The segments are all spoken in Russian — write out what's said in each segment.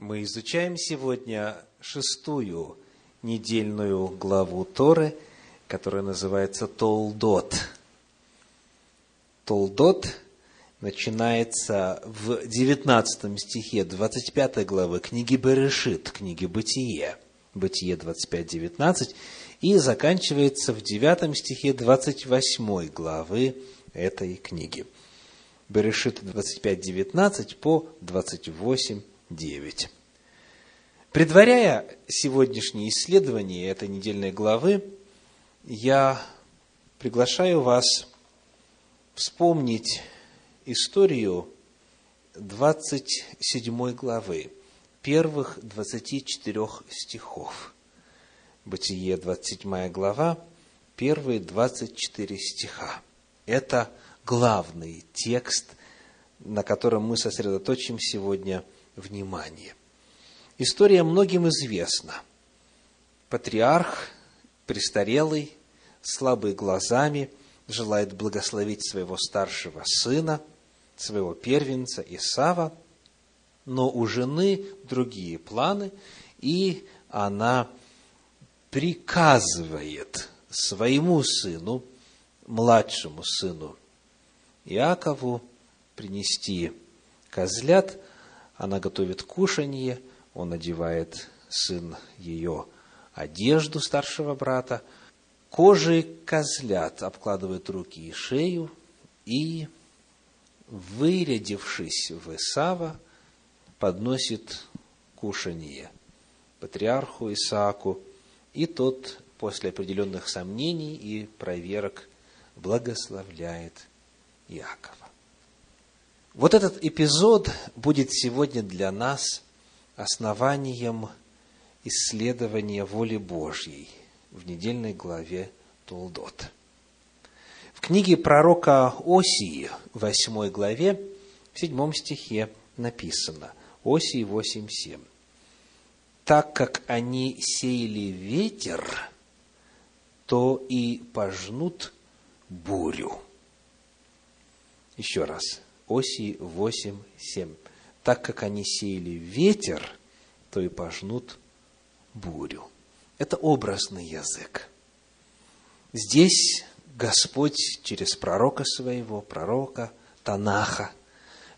Мы изучаем сегодня шестую недельную главу Торы, которая называется Толдот. Толдот начинается в 19 стихе 25 главы книги Берешит, книги Бытие, Бытие 25-19, и заканчивается в 9 стихе 28 главы этой книги. Берешит 25-19 по 28 9. Предваряя сегодняшнее исследование этой недельной главы, я приглашаю вас вспомнить историю 27 главы, первых 24 стихов. Бытие, 27 глава, первые 24 стиха. Это главный текст, на котором мы сосредоточим сегодня – внимание. История многим известна. Патриарх, престарелый, слабый глазами, желает благословить своего старшего сына, своего первенца Исава, но у жены другие планы, и она приказывает своему сыну, младшему сыну Иакову, принести козлят – она готовит кушанье, он одевает сын ее одежду старшего брата, кожей козлят обкладывает руки и шею, и, вырядившись в Исава, подносит кушанье патриарху Исааку, и тот после определенных сомнений и проверок благословляет Иакова. Вот этот эпизод будет сегодня для нас основанием исследования воли Божьей в недельной главе Толдот. В книге пророка Осии, 8 главе, в 7 стихе написано, Осии 8.7. «Так как они сеяли ветер, то и пожнут бурю». Еще раз – Осии 8, 7. Так как они сеяли ветер, то и пожнут бурю. Это образный язык. Здесь Господь через пророка своего, пророка Танаха,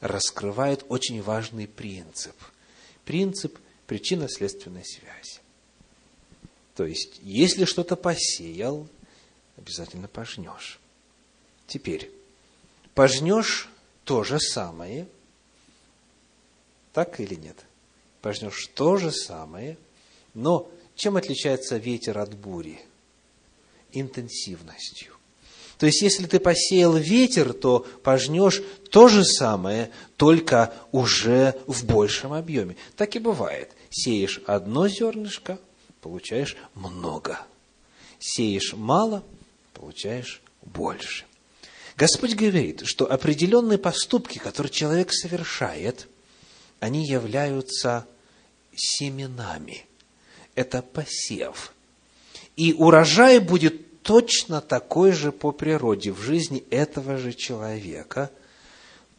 раскрывает очень важный принцип. Принцип причинно-следственной связи. То есть, если что-то посеял, обязательно пожнешь. Теперь, пожнешь то же самое. Так или нет? Пожнешь то же самое, но чем отличается ветер от бури? Интенсивностью. То есть, если ты посеял ветер, то пожнешь то же самое, только уже в большем объеме. Так и бывает. Сеешь одно зернышко, получаешь много. Сеешь мало, получаешь больше. Господь говорит, что определенные поступки, которые человек совершает, они являются семенами. Это посев. И урожай будет точно такой же по природе в жизни этого же человека,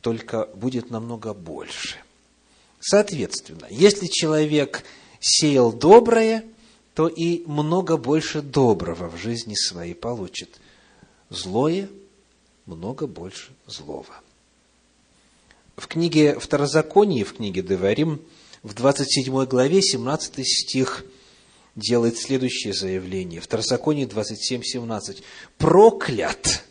только будет намного больше. Соответственно, если человек сеял доброе, то и много больше доброго в жизни своей получит. Злое – много больше злого. В книге Второзаконии, в книге Деварим, в 27 главе, 17 стих делает следующее заявление. Второзаконие 27, 17. «Проклят,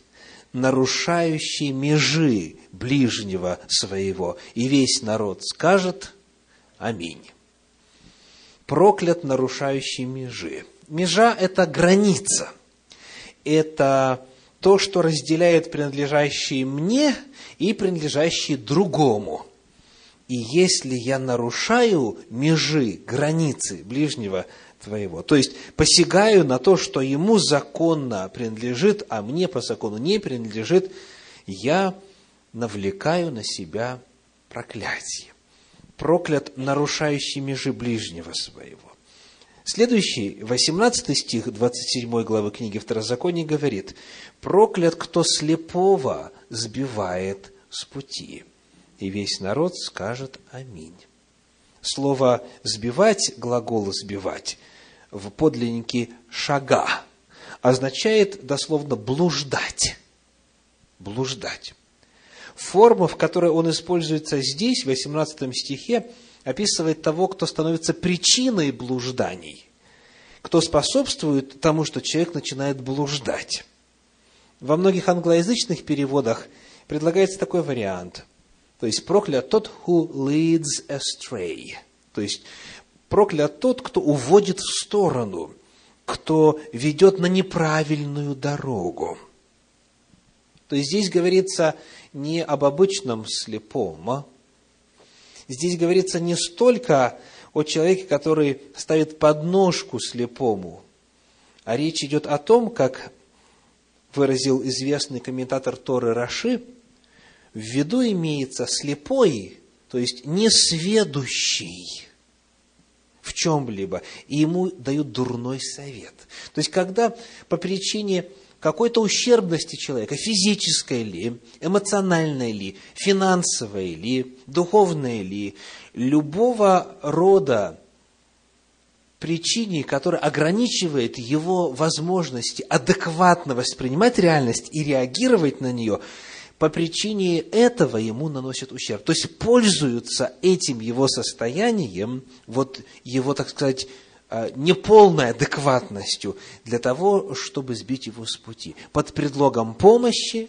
нарушающий межи ближнего своего, и весь народ скажет Аминь». Проклят, нарушающий межи. Межа – это граница, это то, что разделяет принадлежащие мне и принадлежащие другому. И если я нарушаю межи, границы ближнего твоего, то есть посягаю на то, что ему законно принадлежит, а мне по закону не принадлежит, я навлекаю на себя проклятие. Проклят нарушающий межи ближнего своего. Следующий, 18 стих 27 главы книги Второзакония говорит, «Проклят, кто слепого сбивает с пути». И весь народ скажет «Аминь». Слово «сбивать», глагол «сбивать» в подлиннике «шага» означает дословно «блуждать». Блуждать. Форма, в которой он используется здесь, в 18 стихе, описывает того, кто становится причиной блужданий, кто способствует тому, что человек начинает блуждать. Во многих англоязычных переводах предлагается такой вариант. То есть проклят тот, who leads astray. То есть проклят тот, кто уводит в сторону, кто ведет на неправильную дорогу. То есть здесь говорится не об обычном слепом, здесь говорится не столько о человеке, который ставит подножку слепому, а речь идет о том, как выразил известный комментатор Торы Раши, в виду имеется слепой, то есть несведущий в чем-либо, и ему дают дурной совет. То есть, когда по причине какой-то ущербности человека, физической ли, эмоциональной ли, финансовой ли, духовной ли, любого рода причине, которая ограничивает его возможности адекватно воспринимать реальность и реагировать на нее, по причине этого ему наносят ущерб. То есть пользуются этим его состоянием, вот его, так сказать, неполной адекватностью для того, чтобы сбить его с пути. Под предлогом помощи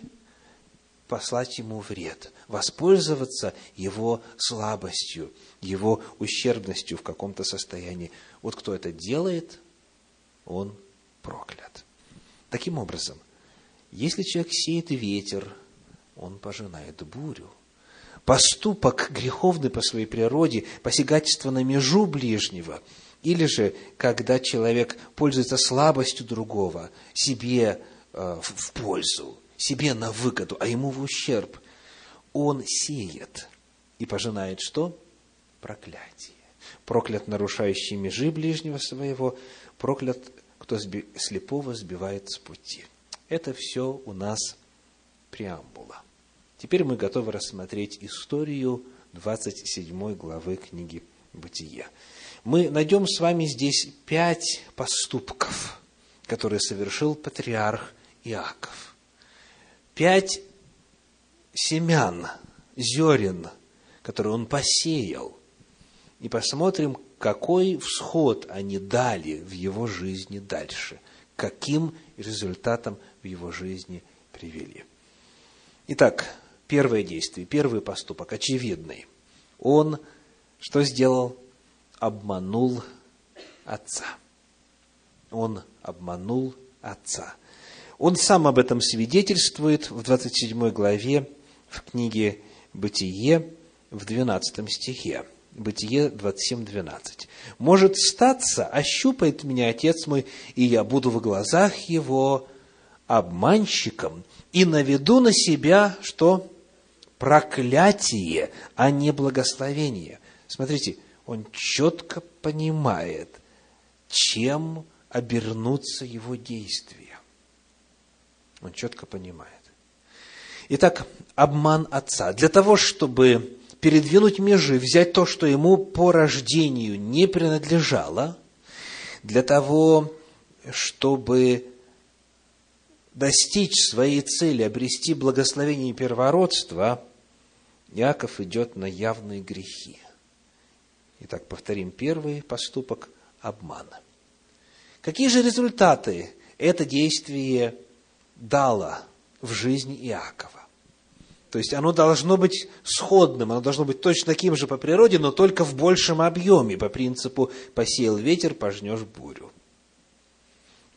послать ему вред, воспользоваться его слабостью, его ущербностью в каком-то состоянии. Вот кто это делает, он проклят. Таким образом, если человек сеет ветер, он пожинает бурю. Поступок греховный по своей природе, посягательство на межу ближнего – или же, когда человек пользуется слабостью другого, себе э, в пользу, себе на выгоду, а ему в ущерб, он сеет и пожинает что? Проклятие. Проклят нарушающий межи ближнего своего, проклят, кто слепого сбивает с пути. Это все у нас преамбула. Теперь мы готовы рассмотреть историю 27 главы книги «Бытие» мы найдем с вами здесь пять поступков, которые совершил патриарх Иаков. Пять семян, зерен, которые он посеял. И посмотрим, какой всход они дали в его жизни дальше, каким результатом в его жизни привели. Итак, первое действие, первый поступок, очевидный. Он что сделал? Обманул отца. Он обманул отца. Он сам об этом свидетельствует в 27 главе в книге «Бытие» в 12 стихе. Бытие 27.12. «Может статься, ощупает меня отец мой, и я буду в глазах его обманщиком, и наведу на себя, что? Проклятие, а не благословение». Смотрите, он четко понимает, чем обернутся его действия. Он четко понимает. Итак, обман отца. Для того, чтобы передвинуть межи, взять то, что ему по рождению не принадлежало, для того, чтобы достичь своей цели, обрести благословение первородства, Иаков идет на явные грехи. Итак, повторим первый поступок – обмана. Какие же результаты это действие дало в жизни Иакова? То есть оно должно быть сходным, оно должно быть точно таким же по природе, но только в большем объеме, по принципу «посеял ветер, пожнешь бурю».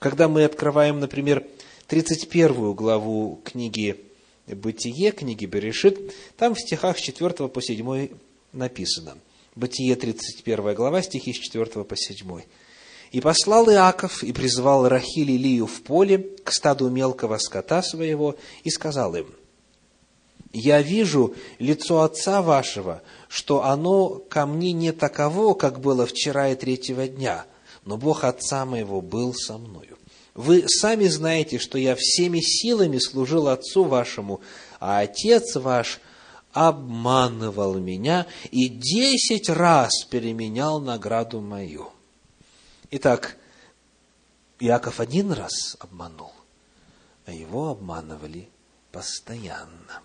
Когда мы открываем, например, 31 главу книги «Бытие», книги Берешит, там в стихах с 4 по 7 написано – Бытие 31 глава, стихи с 4 по 7. «И послал Иаков, и призвал Рахиль и Лию в поле к стаду мелкого скота своего, и сказал им, «Я вижу лицо отца вашего, что оно ко мне не таково, как было вчера и третьего дня, но Бог отца моего был со мною. Вы сами знаете, что я всеми силами служил отцу вашему, а отец ваш обманывал меня и десять раз переменял награду мою. Итак, Иаков один раз обманул, а его обманывали постоянно.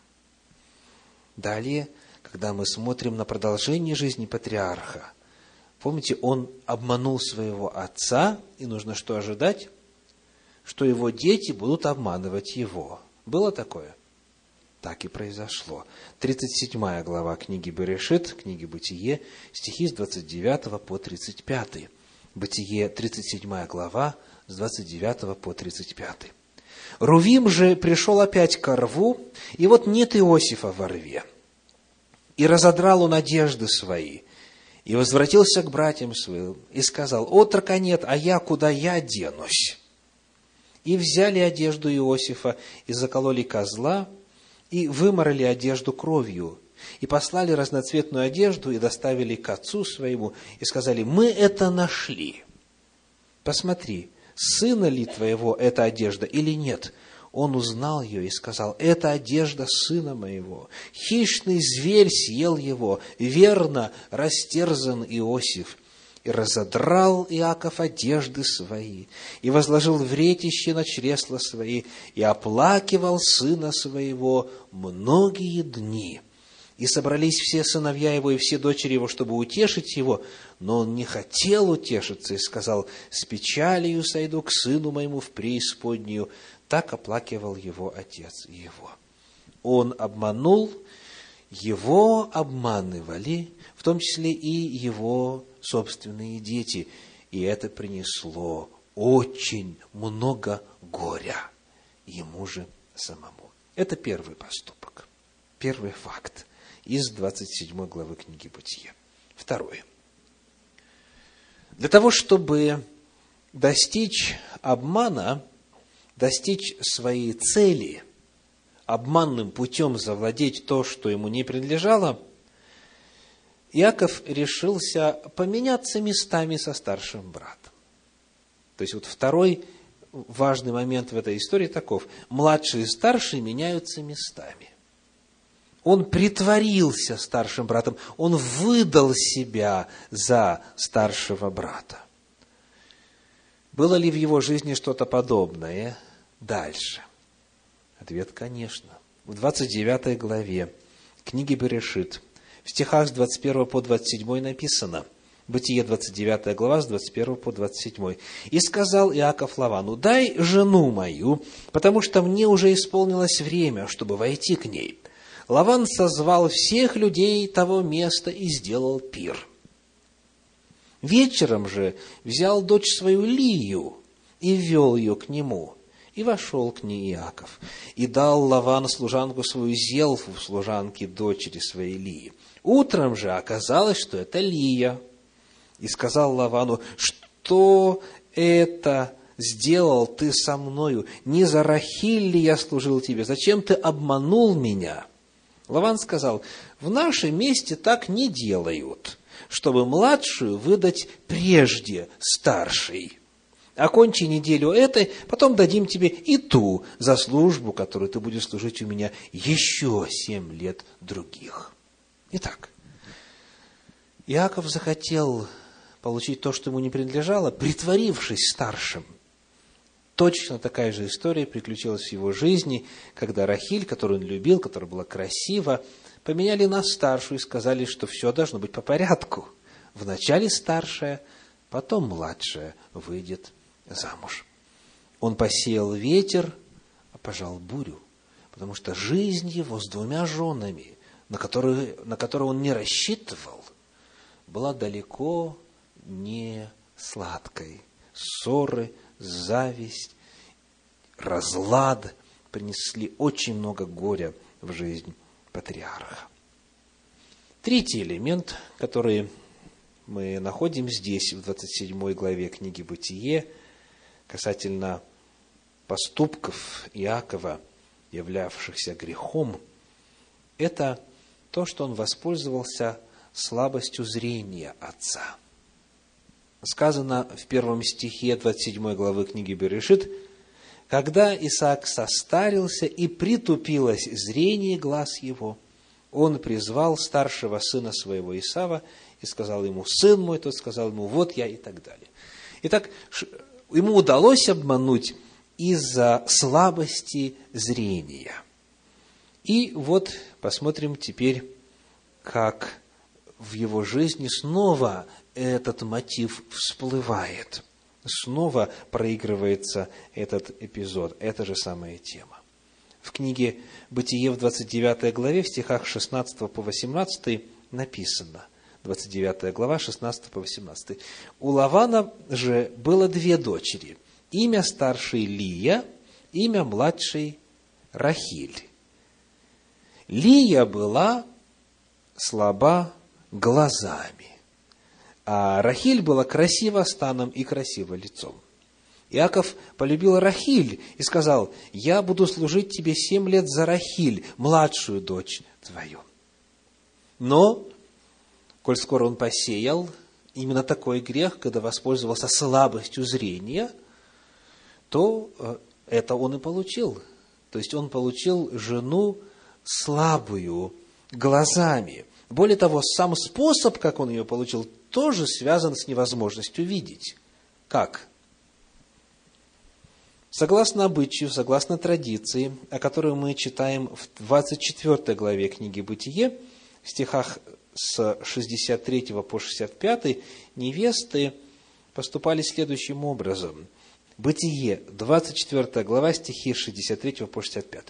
Далее, когда мы смотрим на продолжение жизни патриарха, помните, он обманул своего отца, и нужно что ожидать? Что его дети будут обманывать его. Было такое? Так и произошло. 37 глава книги Берешит, книги Бытие, стихи с 29 по 35. Бытие, 37 глава, с 29 по 35. Рувим же пришел опять к рву, и вот нет Иосифа во рве. И разодрал он одежды свои, и возвратился к братьям своим, и сказал, отрока нет, а я куда я денусь? И взяли одежду Иосифа, и закололи козла, и выморали одежду кровью, и послали разноцветную одежду, и доставили к отцу своему, и сказали, мы это нашли. Посмотри, сына ли твоего эта одежда или нет? Он узнал ее и сказал, это одежда сына моего. Хищный зверь съел его, верно растерзан Иосиф. И разодрал Иаков одежды свои, и возложил вретище на чресла свои, и оплакивал сына своего многие дни. И собрались все сыновья его и все дочери его, чтобы утешить его, но он не хотел утешиться и сказал, «С печалью сойду к сыну моему в преисподнюю». Так оплакивал его отец его. Он обманул, его обманывали, в том числе и его собственные дети. И это принесло очень много горя ему же самому. Это первый поступок, первый факт из 27 главы книги Бытия. Второе. Для того, чтобы достичь обмана, достичь своей цели, обманным путем завладеть то, что ему не принадлежало, Иаков решился поменяться местами со старшим братом. То есть вот второй важный момент в этой истории таков. Младший и старший меняются местами. Он притворился старшим братом, он выдал себя за старшего брата. Было ли в его жизни что-то подобное дальше? Ответ, конечно. В 29 главе книги Берешит, в стихах с 21 по 27 написано, Бытие 29 глава, с 21 по 27. «И сказал Иаков Лавану, дай жену мою, потому что мне уже исполнилось время, чтобы войти к ней. Лаван созвал всех людей того места и сделал пир. Вечером же взял дочь свою Лию и ввел ее к нему. И вошел к ней Иаков. И дал Лаван служанку свою Зелфу, служанке дочери своей Лии. Утром же оказалось, что это Лия. И сказал Лавану, что это сделал ты со мною? Не за Рахиль ли я служил тебе? Зачем ты обманул меня? Лаван сказал, в нашем месте так не делают, чтобы младшую выдать прежде старшей. Окончи неделю этой, потом дадим тебе и ту за службу, которую ты будешь служить у меня еще семь лет других. Итак, Иаков захотел получить то, что ему не принадлежало, притворившись старшим – Точно такая же история приключилась в его жизни, когда Рахиль, которую он любил, которая была красива, поменяли на старшую и сказали, что все должно быть по порядку. Вначале старшая, потом младшая выйдет замуж. Он посеял ветер, а пожал бурю, потому что жизнь его с двумя женами, на которые, на которые он не рассчитывал, была далеко не сладкой. Ссоры, зависть, разлад принесли очень много горя в жизнь патриарха. Третий элемент, который мы находим здесь, в 27 главе книги «Бытие», касательно поступков Иакова, являвшихся грехом, это то, что он воспользовался слабостью зрения отца – сказано в первом стихе 27 главы книги Берешит, «Когда Исаак состарился и притупилось зрение глаз его, он призвал старшего сына своего Исава и сказал ему, сын мой, тот сказал ему, вот я и так далее. Итак, ему удалось обмануть из-за слабости зрения. И вот посмотрим теперь, как в его жизни снова этот мотив всплывает. Снова проигрывается этот эпизод, эта же самая тема. В книге «Бытие» в 29 главе, в стихах 16 по 18 написано, 29 глава, 16 по 18. «У Лавана же было две дочери, имя старшей Лия, имя младшей Рахиль. Лия была слаба глазами, а Рахиль была красива станом и красива лицом. Иаков полюбил Рахиль и сказал, я буду служить тебе семь лет за Рахиль, младшую дочь твою. Но, коль скоро он посеял именно такой грех, когда воспользовался слабостью зрения, то э, это он и получил. То есть он получил жену слабую глазами. Более того, сам способ, как он ее получил, тоже связан с невозможностью видеть. Как? Согласно обычаю, согласно традиции, о которой мы читаем в 24 главе книги «Бытие», в стихах с 63 по 65, невесты поступали следующим образом. Бытие, 24 глава, стихи 63 по 65.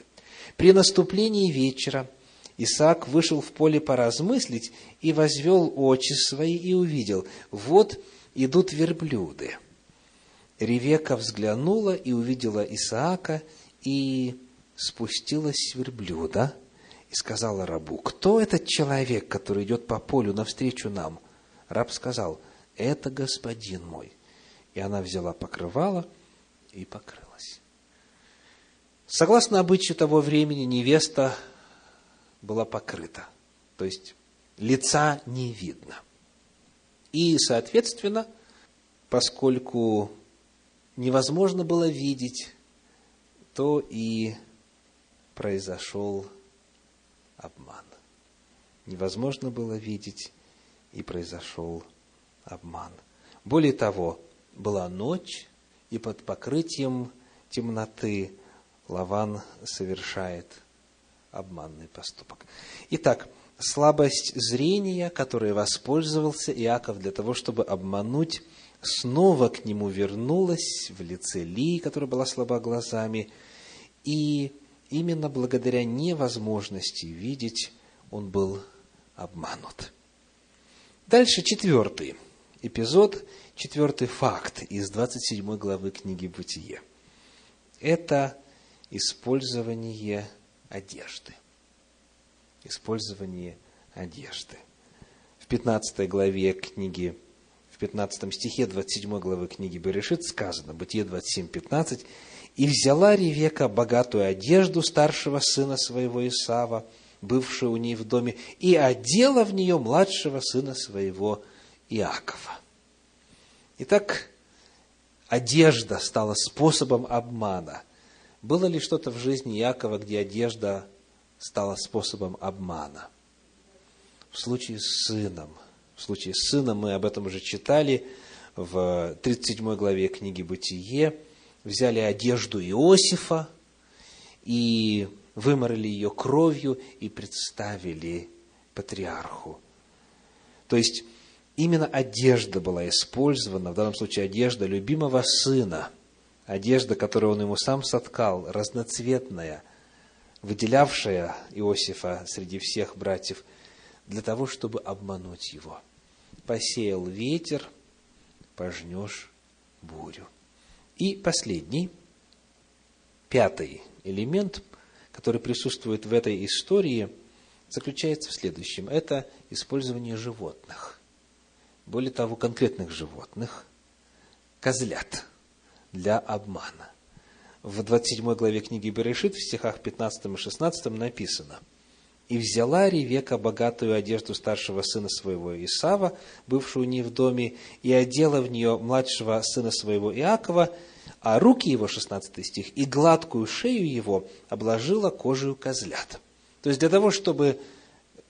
«При наступлении вечера Исаак вышел в поле поразмыслить и возвел очи свои и увидел, вот идут верблюды». Ревека взглянула и увидела Исаака, и спустилась с верблюда и сказала рабу, кто этот человек, который идет по полю навстречу нам? Раб сказал, это господин мой. И она взяла покрывало и покрылась. Согласно обычаю того времени, невеста была покрыта, то есть лица не видно. И, соответственно, поскольку невозможно было видеть, то и произошел обман. Невозможно было видеть, и произошел обман. Более того, была ночь, и под покрытием темноты Лаван совершает обманный поступок. Итак, слабость зрения, которой воспользовался Иаков для того, чтобы обмануть снова к нему вернулась в лице Ли, которая была слаба глазами, и именно благодаря невозможности видеть он был обманут. Дальше четвертый эпизод, четвертый факт из 27 главы книги «Бытие». Это использование одежды. Использование одежды. В 15 главе книги 15 стихе 27 главы книги Берешит сказано, Бытие 27, 15, «И взяла Ревека богатую одежду старшего сына своего Исава, бывшую у ней в доме, и одела в нее младшего сына своего Иакова». Итак, одежда стала способом обмана. Было ли что-то в жизни Иакова, где одежда стала способом обмана? В случае с сыном – в случае с сыном мы об этом уже читали в 37 главе книги «Бытие». Взяли одежду Иосифа и выморали ее кровью и представили патриарху. То есть, именно одежда была использована, в данном случае одежда любимого сына, одежда, которую он ему сам соткал, разноцветная, выделявшая Иосифа среди всех братьев, для того, чтобы обмануть его – посеял ветер, пожнешь бурю. И последний, пятый элемент, который присутствует в этой истории, заключается в следующем. Это использование животных. Более того, конкретных животных, козлят, для обмана. В 27 главе книги Берешит, в стихах 15 и 16 написано – и взяла Ревека богатую одежду старшего сына своего Исава, бывшую не в доме, и одела в нее младшего сына своего Иакова, а руки его, 16 стих, и гладкую шею его обложила кожей козлят. То есть для того, чтобы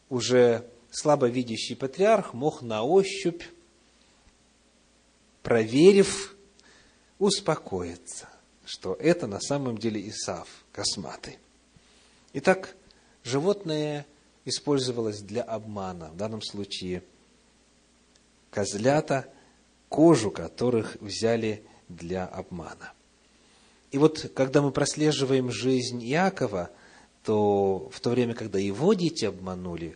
уже слабо видящий патриарх мог на ощупь, проверив, успокоиться, что это на самом деле Исав, косматый. Итак, животное использовалось для обмана, в данном случае козлята, кожу которых взяли для обмана. И вот, когда мы прослеживаем жизнь Иакова, то в то время, когда его дети обманули,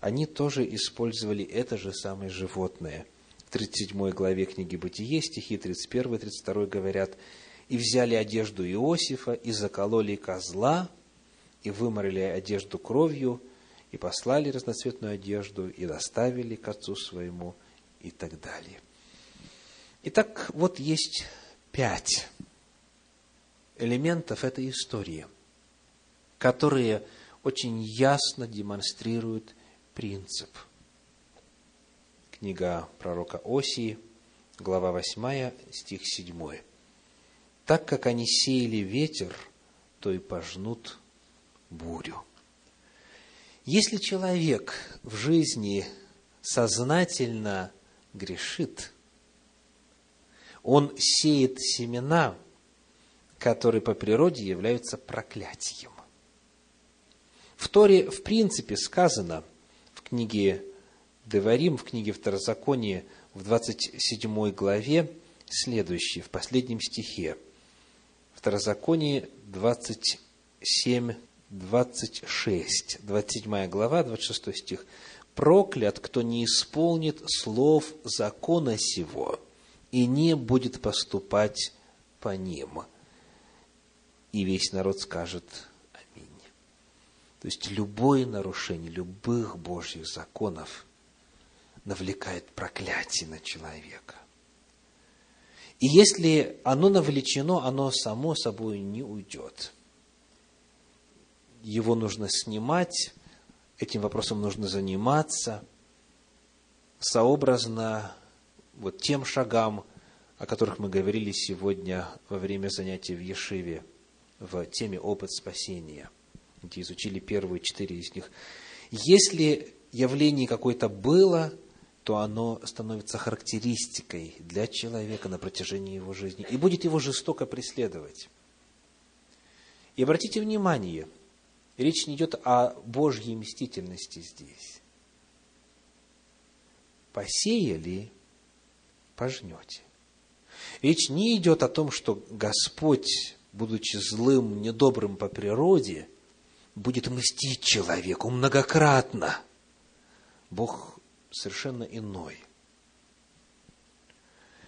они тоже использовали это же самое животное. В 37 главе книги Бытие, стихи 31 и 32 говорят, «И взяли одежду Иосифа, и закололи козла, и выморили одежду кровью, и послали разноцветную одежду, и доставили к отцу своему, и так далее». Итак, вот есть пять элементов этой истории, которые очень ясно демонстрируют принцип. Книга пророка Осии, глава 8, стих 7. «Так как они сеяли ветер, то и пожнут бурю». Если человек в жизни сознательно грешит, он сеет семена, которые по природе являются проклятием. В Торе, в принципе, сказано в книге Деварим, в книге Второзакония, в 27 главе, следующее, в последнем стихе. Второзаконие 27, 26, 27 глава, 26 стих. «Проклят, кто не исполнит слов закона сего и не будет поступать по ним». И весь народ скажет то есть любое нарушение любых Божьих законов навлекает проклятие на человека. И если оно навлечено, оно само собой не уйдет. Его нужно снимать, этим вопросом нужно заниматься, сообразно вот тем шагам, о которых мы говорили сегодня во время занятий в Ешиве, в теме «Опыт спасения» где изучили первые четыре из них. Если явление какое-то было, то оно становится характеристикой для человека на протяжении его жизни и будет его жестоко преследовать. И обратите внимание, речь не идет о Божьей мстительности здесь. Посеяли, пожнете. Речь не идет о том, что Господь, будучи злым, недобрым по природе – будет мстить человеку многократно. Бог совершенно иной.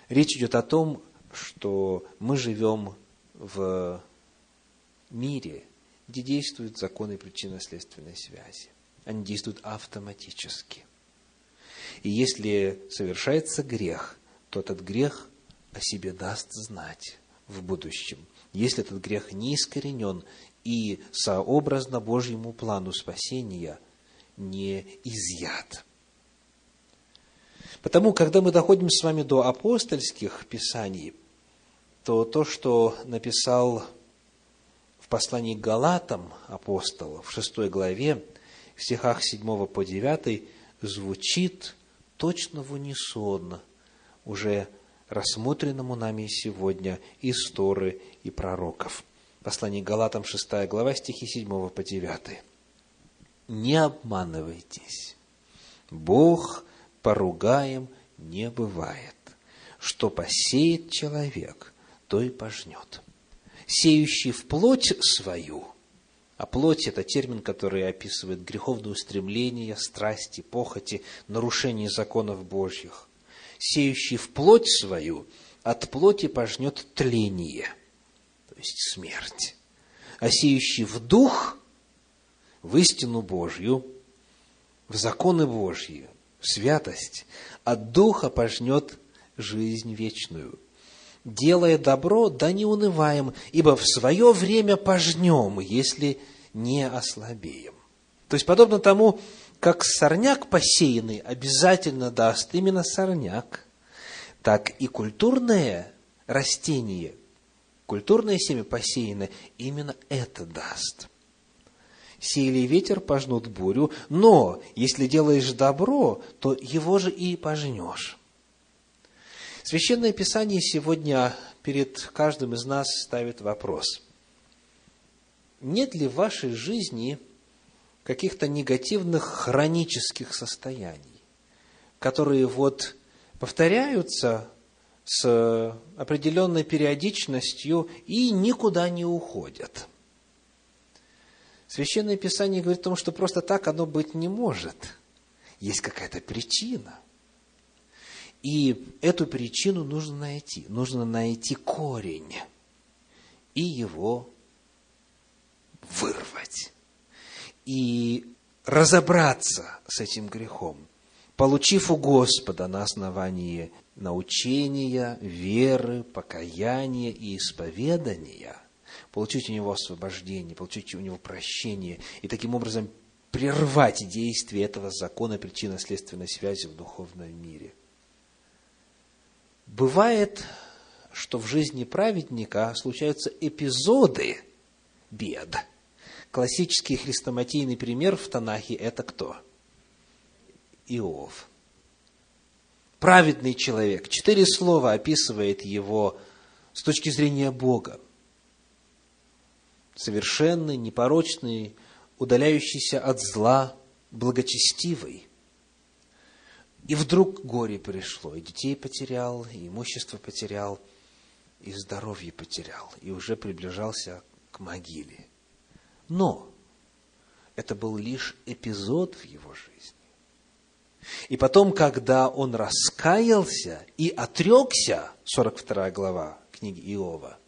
Речь идет о том, что мы живем в мире, где действуют законы причинно-следственной связи. Они действуют автоматически. И если совершается грех, то этот грех о себе даст знать в будущем. Если этот грех не искоренен и сообразно Божьему плану спасения не изъят. Потому, когда мы доходим с вами до апостольских писаний, то то, что написал в послании к Галатам апостол в шестой главе, в стихах 7 по 9, звучит точно в унисон уже рассмотренному нами сегодня из Торы и пророков – Послание Галатам, 6 глава, стихи 7 по 9. «Не обманывайтесь, Бог поругаем не бывает. Что посеет человек, то и пожнет. Сеющий в плоть свою, а плоть – это термин, который описывает греховное устремление, страсти, похоти, нарушение законов Божьих. Сеющий в плоть свою, от плоти пожнет тление – есть смерть. А сеющий в дух, в истину Божью, в законы Божьи, святость, от духа пожнет жизнь вечную. Делая добро, да не унываем, ибо в свое время пожнем, если не ослабеем. То есть, подобно тому, как сорняк посеянный обязательно даст именно сорняк, так и культурное растение культурное семя посеяно, именно это даст. Сеяли ветер, пожнут бурю, но если делаешь добро, то его же и пожнешь. Священное Писание сегодня перед каждым из нас ставит вопрос. Нет ли в вашей жизни каких-то негативных хронических состояний, которые вот повторяются с определенной периодичностью и никуда не уходят. Священное Писание говорит о том, что просто так оно быть не может. Есть какая-то причина. И эту причину нужно найти. Нужно найти корень и его вырвать. И разобраться с этим грехом, получив у Господа на основании научения, веры, покаяния и исповедания, получить у него освобождение, получить у него прощение и таким образом прервать действие этого закона причинно-следственной связи в духовном мире. Бывает, что в жизни праведника случаются эпизоды бед. Классический хрестоматийный пример в Танахе – это кто? Иов – праведный человек. Четыре слова описывает его с точки зрения Бога. Совершенный, непорочный, удаляющийся от зла, благочестивый. И вдруг горе пришло, и детей потерял, и имущество потерял, и здоровье потерял, и уже приближался к могиле. Но это был лишь эпизод в его жизни. И потом, когда он раскаялся и отрекся, 42 глава книги Иова,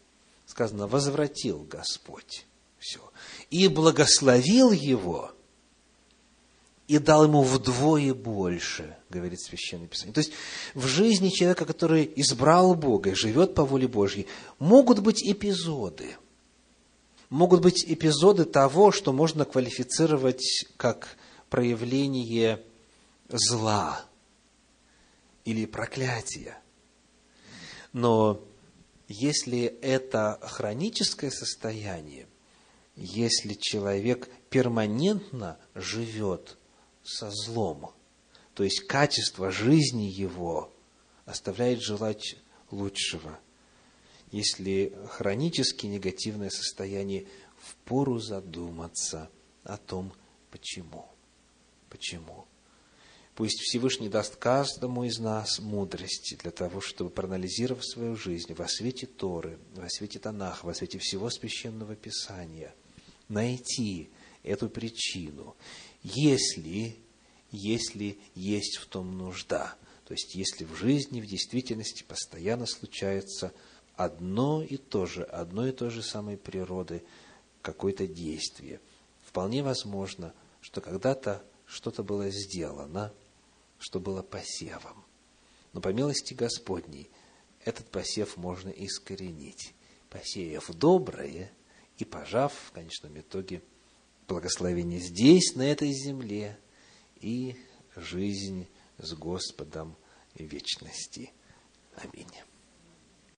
сказано, возвратил Господь все. И благословил его, и дал ему вдвое больше, говорит Священное Писание. То есть, в жизни человека, который избрал Бога и живет по воле Божьей, могут быть эпизоды. Могут быть эпизоды того, что можно квалифицировать как проявление зла или проклятия. Но если это хроническое состояние, если человек перманентно живет со злом, то есть качество жизни его оставляет желать лучшего, если хронически негативное состояние, впору задуматься о том, почему. Почему? Пусть Всевышний даст каждому из нас мудрости для того, чтобы, проанализировав свою жизнь во свете Торы, во свете Танах, во свете всего Священного Писания, найти эту причину, если, если есть в том нужда. То есть, если в жизни, в действительности постоянно случается одно и то же, одно и то же самой природы, какое-то действие. Вполне возможно, что когда-то что-то было сделано – что было посевом. Но по милости Господней этот посев можно искоренить, посеяв доброе и пожав в конечном итоге благословение здесь, на этой земле, и жизнь с Господом вечности. Аминь.